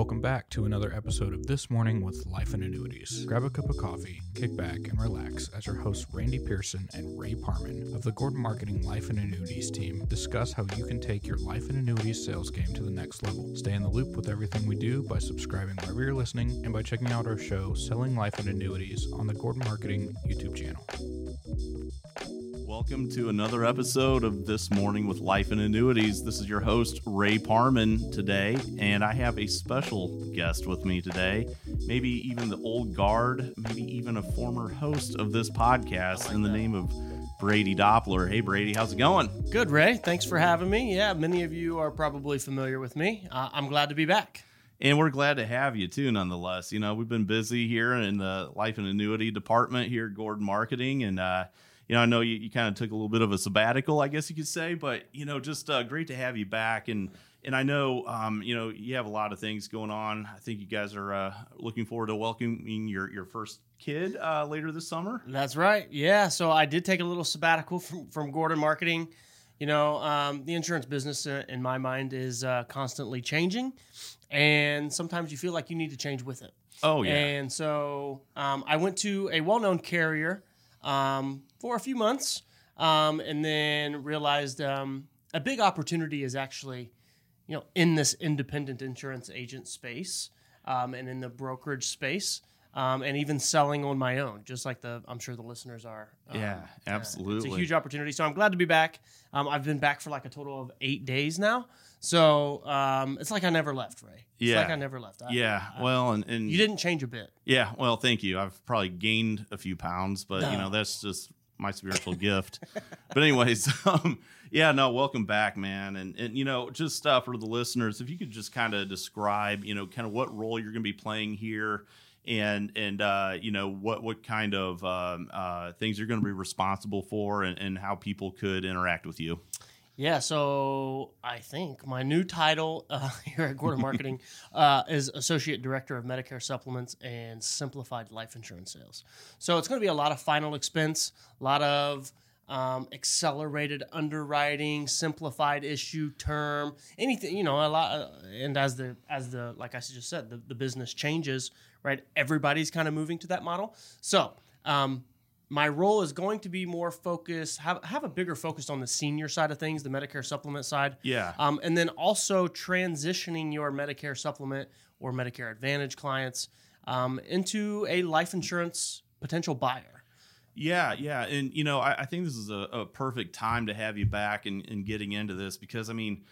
Welcome back to another episode of This Morning with Life and Annuities. Grab a cup of coffee, kick back, and relax as our hosts Randy Pearson and Ray Parman of the Gordon Marketing Life and Annuities team discuss how you can take your life and annuities sales game to the next level. Stay in the loop with everything we do by subscribing wherever you're listening and by checking out our show Selling Life and Annuities on the Gordon Marketing YouTube channel. Welcome to another episode of This Morning with Life and Annuities. This is your host, Ray Parman, today, and I have a special guest with me today. Maybe even the old guard, maybe even a former host of this podcast like in the that. name of Brady Doppler. Hey, Brady, how's it going? Good, Ray. Thanks for having me. Yeah, many of you are probably familiar with me. Uh, I'm glad to be back. And we're glad to have you too, nonetheless. You know, we've been busy here in the life and annuity department here at Gordon Marketing, and uh, you know, I know you, you kind of took a little bit of a sabbatical, I guess you could say, but you know, just uh, great to have you back. And and I know, um, you know, you have a lot of things going on. I think you guys are uh, looking forward to welcoming your your first kid uh, later this summer. That's right. Yeah. So I did take a little sabbatical from from Gordon Marketing. You know, um, the insurance business, uh, in my mind, is uh, constantly changing, and sometimes you feel like you need to change with it. Oh yeah. And so um, I went to a well-known carrier um, for a few months, um, and then realized um, a big opportunity is actually, you know, in this independent insurance agent space um, and in the brokerage space. Um, and even selling on my own, just like the I'm sure the listeners are. Um, yeah, absolutely. Uh, it's a huge opportunity. So I'm glad to be back. Um, I've been back for like a total of eight days now. So um, it's like I never left, Ray. It's yeah. like I never left. I, yeah. I, well, and, and you didn't change a bit. Yeah. Well, thank you. I've probably gained a few pounds, but no. you know that's just my spiritual gift. But anyways, um, yeah, no, welcome back, man. And and you know, just uh, for the listeners, if you could just kind of describe, you know, kind of what role you're going to be playing here and and uh, you know what what kind of um, uh, things you're going to be responsible for, and, and how people could interact with you. Yeah, so I think my new title uh, here at Gordon Marketing uh, is Associate Director of Medicare Supplements and Simplified Life Insurance Sales. So it's going to be a lot of final expense, a lot of um, accelerated underwriting, simplified issue term, anything you know. A lot, uh, and as the as the like I just said, the, the business changes, right? Everybody's kind of moving to that model. So um, my role is going to be more focused, have, have a bigger focus on the senior side of things, the Medicare supplement side. Yeah. Um, and then also transitioning your Medicare supplement or Medicare Advantage clients um, into a life insurance potential buyer. Yeah, yeah. And, you know, I, I think this is a, a, perfect time to have you back and, and getting into this because, I mean,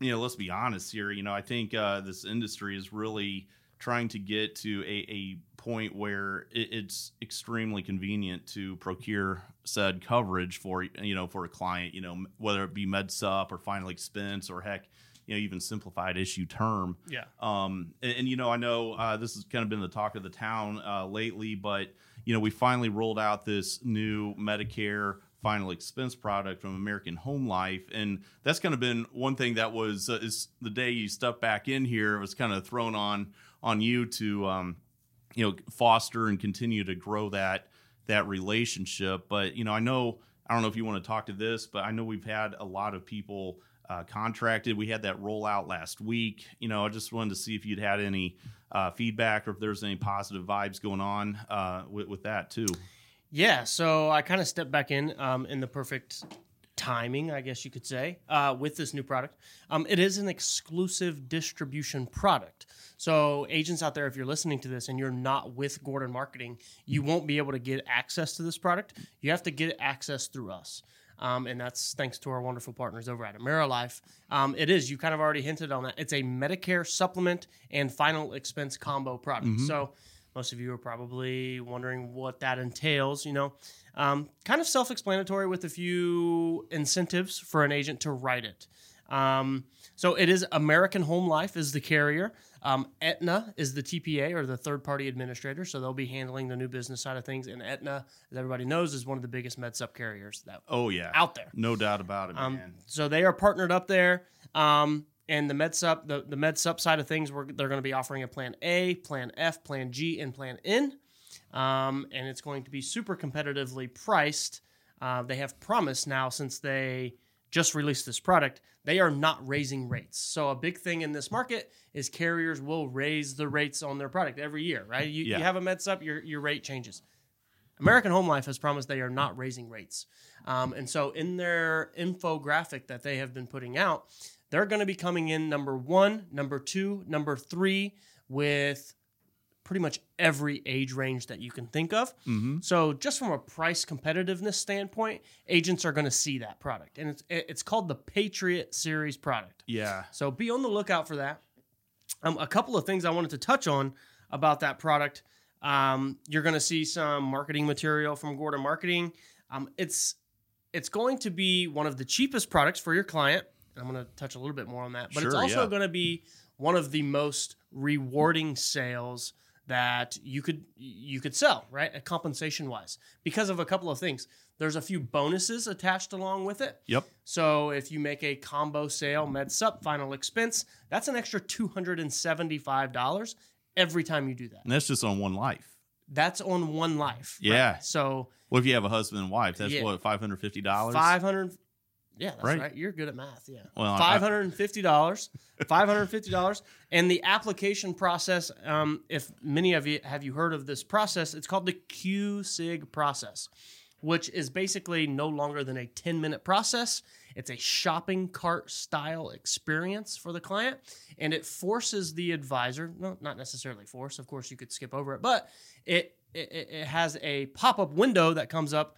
you know, let's be honest here. You know, I think uh, this industry is really trying to get to a, a point where it, it's extremely convenient to procure said coverage for you know for a client you know whether it be medsup or final expense or heck you know even simplified issue term. Yeah. Um and, and you know i know uh, this has kind of been the talk of the town uh, lately but you know we finally rolled out this new medicare final expense product from American Home Life, and that's kind of been one thing that was uh, is the day you stepped back in here was kind of thrown on on you to um, you know foster and continue to grow that that relationship. But you know, I know I don't know if you want to talk to this, but I know we've had a lot of people uh, contracted. We had that rollout last week. You know, I just wanted to see if you'd had any uh, feedback or if there's any positive vibes going on uh, with, with that too. Yeah, so I kind of stepped back in um, in the perfect timing, I guess you could say, uh, with this new product. Um, it is an exclusive distribution product. So, agents out there, if you're listening to this and you're not with Gordon Marketing, you won't be able to get access to this product. You have to get access through us. Um, and that's thanks to our wonderful partners over at AmeriLife. Um, it is, you kind of already hinted on that. It's a Medicare supplement and final expense combo product. Mm-hmm. So, most of you are probably wondering what that entails. You know, um, kind of self explanatory with a few incentives for an agent to write it. Um, so it is American Home Life is the carrier. Um, Aetna is the TPA or the third party administrator, so they'll be handling the new business side of things. And Aetna, as everybody knows, is one of the biggest med sup carriers that oh yeah out there, no doubt about it, um, man. So they are partnered up there. Um, and the med sup, the, the med sup side of things, they're going to be offering a plan A, plan F, plan G, and plan N. Um, and it's going to be super competitively priced. Uh, they have promised now since they just released this product, they are not raising rates. So a big thing in this market is carriers will raise the rates on their product every year, right? You, Yeah. you have a med sup, your your rate changes. American Home Life has promised they are not raising rates. Um, and so in their infographic that they have been putting out, they're going to be coming in number one, number two, number three with pretty much every age range that you can think of. Mm-hmm. So just from a price competitiveness standpoint, agents are going to see that product. And it's, it's called the Patriot Series product. Yeah. So be on the lookout for that. Um, a couple of things I wanted to touch on about that product. Um, you're going to see some marketing material from Gordon Marketing. Um, it's it's going to be one of the cheapest products for your client. I'm going to touch a little bit more on that, but sure, it's also yeah. going to be one of the most rewarding sales that you could you could sell right? Uh, Compensation wise because of a couple of things. There's a few bonuses attached along with it. Yep. So if you make a combo sale med sup final expense that's an extra $275 every time you do that. And that's just on one life. That's on one life yeah. Right? so what if you have a husband and wife that's yeah. what $550 500 yeah, that's right. Right. You're good at math. Yeah. Well, five hundred and fifty dollars. Five hundred and fifty dollars. And the application process. Um, if many of you have you heard of this process, it's called the QSIG process, which is basically no longer than a ten minute process. It's a shopping cart style experience for the client, and it forces the advisor. No, not necessarily force. Of course, you could skip over it, but it it, it it has a pop up window that comes up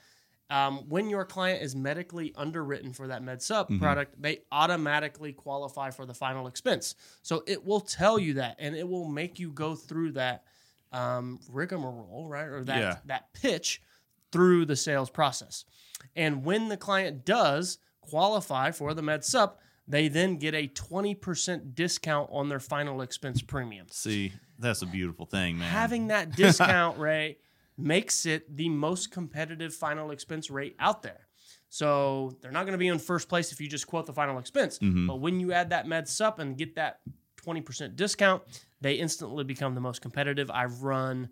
um, when your client is medically underwritten for that med sup Mhm. product, they automatically qualify for the final expense. So it will tell you that, and it will make you go through that um, rigmarole, right, or that Yeah. that pitch through the sales process. And when the client does qualify for the med sup, they then get a 20% discount on their final expense premium. See, that's a beautiful thing, man. Having that discount rate makes it the most competitive final expense rate out there. So they're not going to be in first place if you just quote the final expense. Mhm. But when you add that med sup and get that 20% discount, they instantly become the most competitive. I've run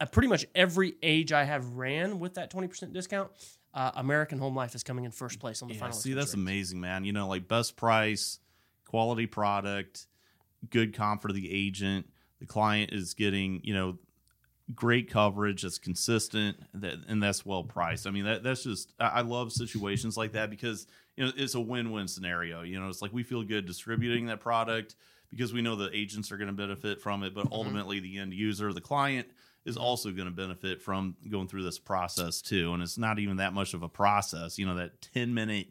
uh, pretty much every age I have ran with that 20% discount. Uh, American Home Life is coming in first place on the Yeah, final see, that's rate. amazing, man. You know, like best price, quality product, good comfort of the agent. The client is getting, you know, great coverage that's consistent that, and that's well priced. I mean, that that's just I love situations like that because you know it's a win-win scenario. You know, it's like we feel good distributing that product because we know the agents are going to benefit from it, but ultimately the end user, the client, is also going to benefit from going through this process too. And it's not even that much of a process. You know, that ten minute.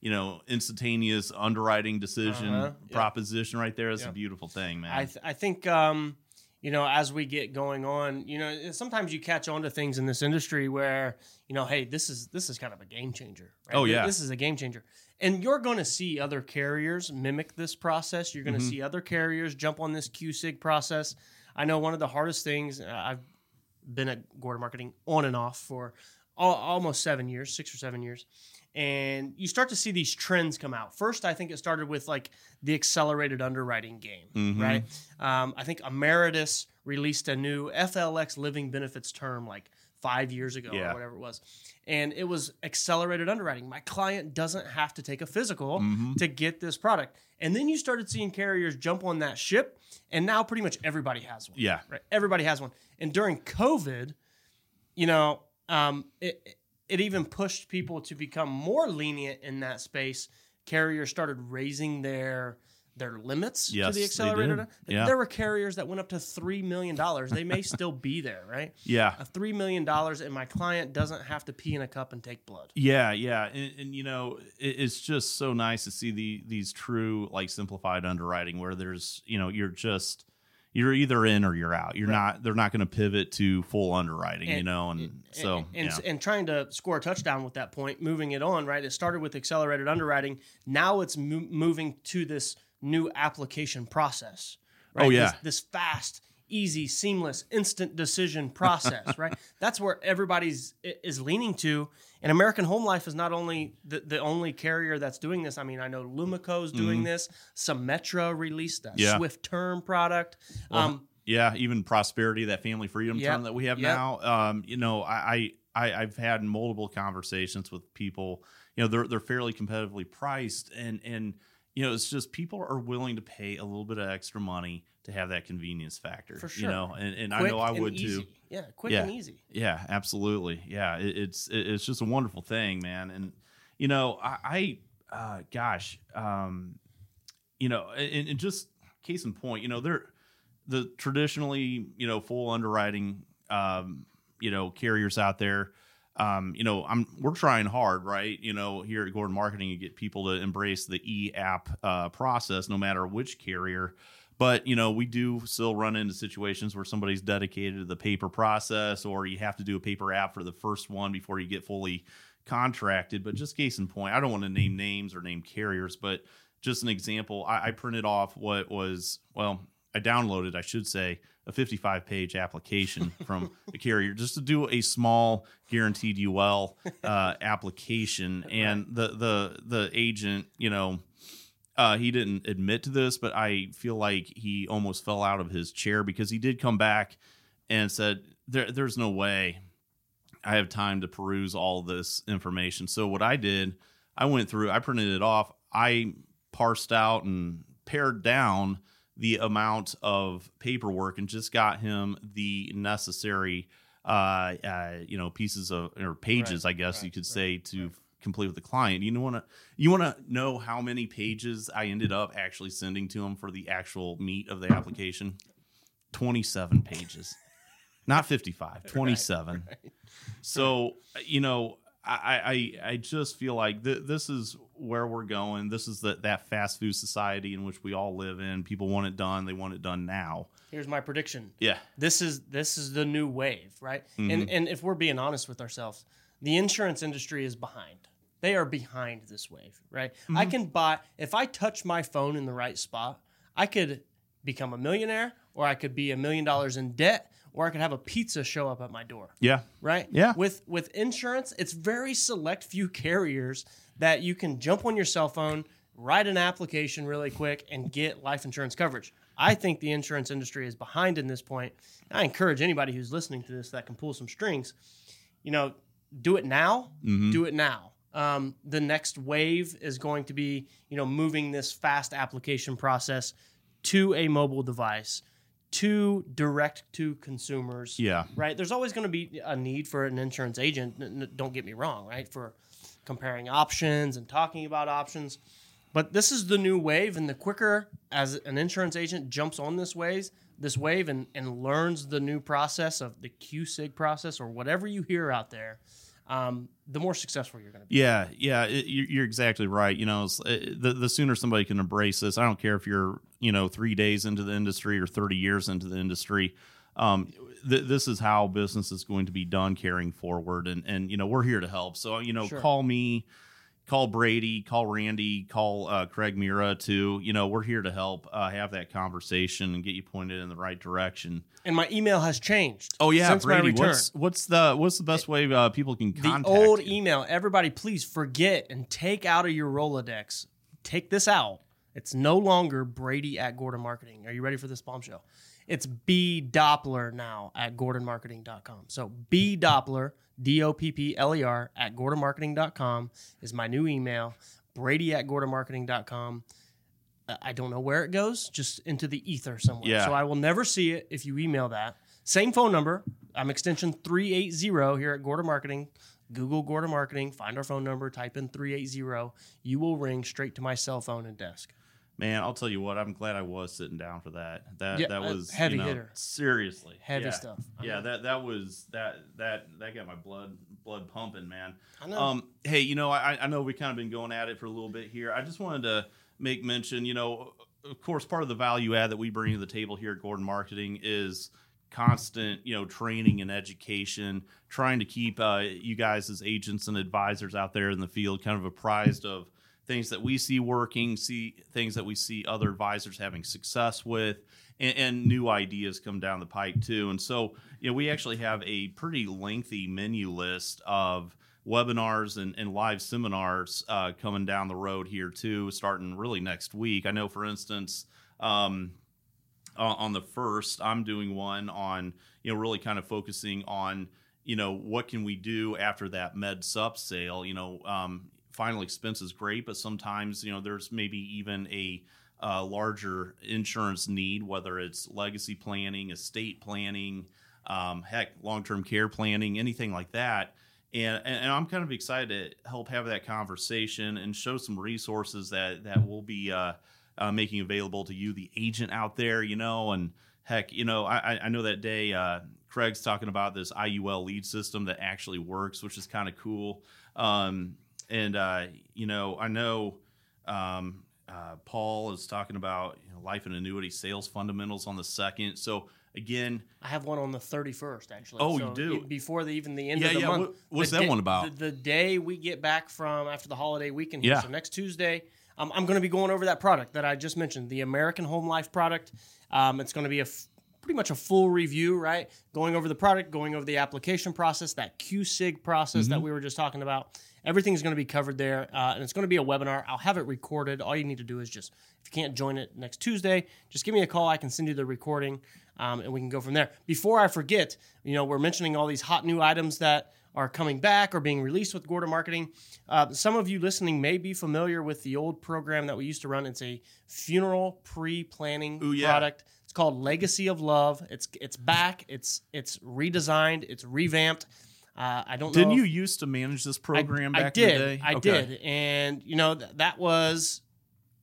You know, instantaneous underwriting decision Uh-huh. Proposition right there is a beautiful thing, man. I, th- I think um, you know as we get going on, you know sometimes you catch on to things in this industry where you know hey this is this is kind of a game changer. Right? Oh, yeah. this is a game changer, and you're going to see other carriers mimic this process. You're going to Mhm. see other carriers jump on this QSIG process. I know one of the hardest things uh, I've been at Gordon Marketing on and off for al- almost seven years, six or seven years. And you start to see these trends come out. First, I think it started with like the accelerated underwriting game, Mhm. right? Um, I think Ameritas released a new FLX living benefits term like five years ago Yeah. or whatever it was. And it was accelerated underwriting. My client doesn't have to take a physical Mhm. to get this product. And then you started seeing carriers jump on that ship, and now pretty much everybody has one yeah, right? Everybody has one. And during COVID, you know, um, it it even pushed people to become more lenient in that space. Carriers started raising their their limits Yes, to the accelerator. Yeah. There were carriers that went up to three million dollars. They may still be there, right? yeah. A three million dollars, and my client doesn't have to pee in a cup and take blood. Yeah, yeah, and, and you know, it, it's just so nice to see the these true like simplified underwriting where there's you know you're just you're either in or you're out. You're Right. not. They're not going to pivot to full underwriting. you And- know, and, so and, yeah. and trying to score a touchdown with that point, moving it on, right? It started with accelerated underwriting. Now it's mo- moving to this new application process. Right? Oh, yeah. This, this fast, easy, seamless, instant decision process, right? That's where everybody's is leaning to. And American Home Life is not only the, the only carrier that's doing this. I mean, I know Lumico's doing this. Symetra released a Mm-hmm. Yeah. Swift Term product. Well, um, yeah, even prosperity, that family freedom Yep, term that we have yep. now. Um, you know, I I- I've had multiple conversations with people, you know they're they're fairly competitively priced, and and you know it's just people are willing to pay a little bit of extra money to have that convenience factor. For You know, and, and I know I would too. Yeah, quick Yeah. and easy. Yeah, absolutely. Yeah, it, it's it, it's just a wonderful thing, man. And you know, I, I uh, gosh, um, you know, and, and just case in point, you know, they're the traditionally, you know, full underwriting, um, you know, carriers out there. Um, you know, I'm we're trying hard, right? You know, here at Gordon Marketing, to get people to embrace the e app uh, process, no matter which carrier. But you know, we do still run into situations where somebody's dedicated to the paper process, or you have to do a paper app for the first one before you get fully contracted. But just case in point, I don't want to name names or name carriers, but just an example, I, I printed off what was well, I downloaded, I should say, a 55 page application from the carrier just to do a small guaranteed UL uh, application, and the the the agent, you know. Uh, he didn't admit to this, but I feel like he almost fell out of his chair because he did come back and said, there, "There's no way I have time to peruse all this information." So what I did, I went through, I printed it off, I parsed out and pared down the amount of paperwork and just got him the necessary, uh, uh you know, pieces of or pages, I guess right, you could right, say, to complete with the client. You want to you want to know how many pages I ended up actually sending to them for the actual meat of the application? 27 pages. Not 55, 27. So, you know, I, I I just feel like th- this is where we're going. This is the, that fast food society in which we all live in. People want it done. They want it done now. Here's my prediction. Yeah. This is this is the new wave, right? Mm-hmm. And and if we're being honest with ourselves, the insurance industry is behind. They are behind this wave, right? I Mm-hmm. can buy if I touch my phone in the right spot, I could become a millionaire or I could be a million dollars in debt or I could have a pizza show up at my door Yeah. right? Yeah. With with insurance, it's very select few carriers that you can jump on your cell phone, write an application really quick, and get life insurance coverage. I think the insurance industry is behind in this point. I encourage anybody who's listening to this that can pull some strings. You know, do it now. Do it now. Um, the next wave is going to be, you know, moving this fast application process to a mobile device, to direct to consumers Yeah. right? There's always going to be a need for an insurance agent. n- n- Don't get me wrong, right? For comparing options and talking about options. But this is the new wave, and the quicker as an insurance agent jumps on this wave, this wave and, and learns the new process of the QSIG process or whatever you hear out there, um, the more successful you're going to be. Yeah, yeah, it, you- you're exactly right. You know, it- the the sooner somebody can embrace this, I don't care if you're you know three days into the industry or thirty years into the industry. Um, th- this is how business is going to be done carrying forward, and and you know we're here to help. So you know, Sure. call me, call Brady, call Randy, call uh, Craig Mira too. You know, we're here to help uh, have that conversation and get you pointed in the right direction. And my email has changed. Oh yeah, since Brady, what's what's the what's the best way uh, people can contact the old you? email. Everybody, please forget and take out of your Rolodex. Take this out. It's no longer Brady at Gordon Marketing. Are you ready for this bombshell? It's B Doppler now at GordonMarketing.com. So B Doppler, D O P P L E R, at GordonMarketing.com is my new email. Brady at GordonMarketing.com. Uh, I don't know where it goes, just into the ether somewhere. Yeah. So I will never see it if you email that. Same phone number. I'm extension 380 here at Gordon Marketing. Google Gordon Marketing, find our phone number, type in 380. You will ring straight to my cell phone and desk. Man, I'll tell you what. I'm glad I was sitting down for that. That Yeah, that was heavy you know, hitter. Seriously, Heavy yeah. stuff. I Yeah, know. that that was that that that got my blood blood pumping, man. I know. Um, hey, you know, I I know we kind of been going at it for a little bit here. I just wanted to make mention. You know, of course, part of the value add that we bring to the table here at Gordon Marketing is constant you know training and education trying to keep uh, you guys as agents and advisors out there in the field kind of apprised of things that we see working see things that we see other advisors having success with and, and new ideas come down the pike too. And so you know we actually have a pretty lengthy menu list of webinars and, and live seminars uh, coming down the road here too starting really next week. I know for instance um, on the first i'm doing one on you know really kind of focusing on you know what can we do after that med sup sale? You know um, final expense is great, but sometimes you know there's maybe even a uh, larger insurance need, whether it's legacy planning, estate planning, um, heck, long term care planning, anything like that. And, and I'm kind of excited to help have that conversation and show some resources that that will be uh, uh, making available to you, the agent out there, you know, and heck, you know, I, I know that day uh, Craig's talking about this IUL lead system that actually works, which is kind of cool. Um, and uh, you know, I know um, uh, Paul is talking about you know, life and annuity sales fundamentals on the second. So again, I have one on the 31st actually. Oh, So you do? it- before the even the end Yeah, of the yeah. month. What- what's The that day- one about? The, the day we get back from after the holiday weekend. Here. Yeah. So next Tuesday, um, I'm going to be going over that product that I just mentioned, the American Home Life product. Um, it's going to be a f- pretty much a full review, right? Going over the product, going over the application process, that QSIG process Mm-hmm. that we were just talking about. Everything's going to be covered there, uh, and it's going to be a webinar. I'll have it recorded. All you need to do is just, if you can't join it next Tuesday, just give me a call. I can send you the recording, um, and we can go from there. Before I forget, you know, we're mentioning all these hot new items that are coming back or being released with Gordon Marketing. Uh, some of you listening may be familiar with the old program that we used to run. It's a funeral pre-planning Ooh, yeah. product. Called Legacy of Love. It's it's back. It's it's redesigned. It's revamped. Uh, I don't know. didn't you if- used to manage this program I, back did. in the day? I Okay. did, and you know th- that was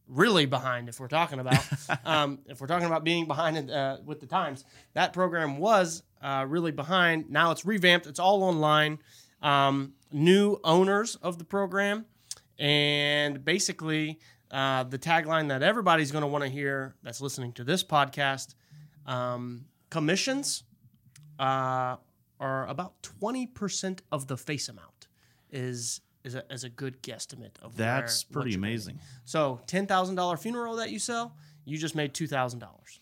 really behind. If we're talking about, um, if we're talking about being behind in, uh, with the times, that program was uh, really behind. Now it's revamped. It's all online. Um, new owners of the program, and basically uh, the tagline that everybody's going to want to hear that's listening to this podcast: um, commissions uh, are about twenty percent of the face amount. Is is a, is a good guesstimate of That's where- pretty amazing. So ten thousand dollar funeral that you sell, you just made two thousand dollars.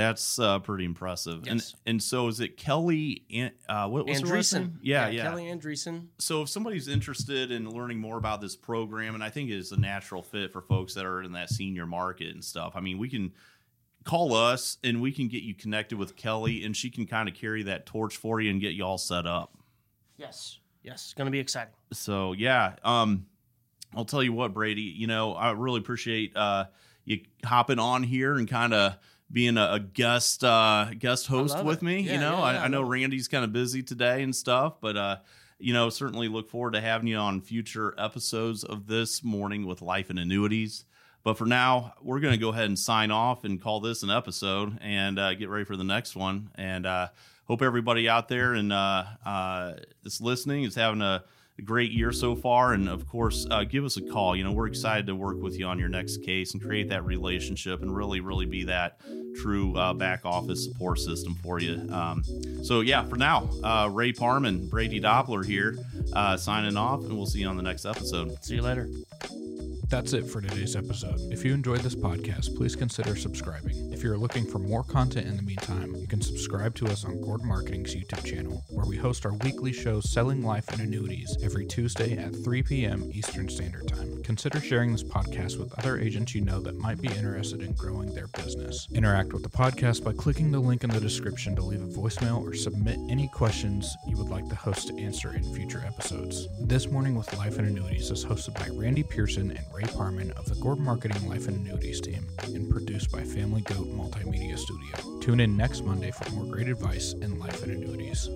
That's uh, pretty impressive. Yes. And and so is it Kelly? An- Uh, what was Andreessen, name? Yeah, yeah. Kelly Andreessen. So if somebody's interested in learning more about this program, and I think it's a natural fit for folks that are in that senior market and stuff. I mean, we can call us and we can get you connected with Kelly, and she can kind of carry that torch for you and get you all set up. Yes, yes, it's going to be exciting. so yeah um i'll tell you what brady you know i really appreciate uh you hopping on here and kind of being a, a guest uh guest host with it. me Yeah, you know? yeah, I, yeah, I know randy's kind of busy today and stuff but uh you know certainly look forward to having you on future episodes of this morning with life and annuities. But for now we're going to go ahead and sign off and call this an episode and uh, get ready for the next one. And uh hope everybody out there and uh uh is listening is having a great year so far. And of course, uh, give us a call. You know, we're excited to work with you on your next case and create that relationship and really, really be that true uh, back office support system for you. Um, so, yeah, for now, uh, Ray Parman, Brady Doppler here, uh, signing off, and we'll see you on the next episode. See you later. That's it for today's episode. If you enjoyed this podcast, please consider subscribing. If you're looking for more content in the meantime, you can subscribe to us on Gordon Marketing's YouTube channel, where we host our weekly show Selling Life and Annuities every Tuesday at 3 p.m. Eastern Standard Time. Consider sharing this podcast with other agents you know that might be interested in growing their business. Interact with the podcast by clicking the link in the description to leave a voicemail or submit any questions you would like the host to answer in future episodes. This Morning with Life and Annuities is hosted by Randy Pearson and Ray Parman of the Gordon Marketing Life and Annuities team and produced by Family Goat Multimedia Studio. Tune in next Monday for more great advice in life and annuities.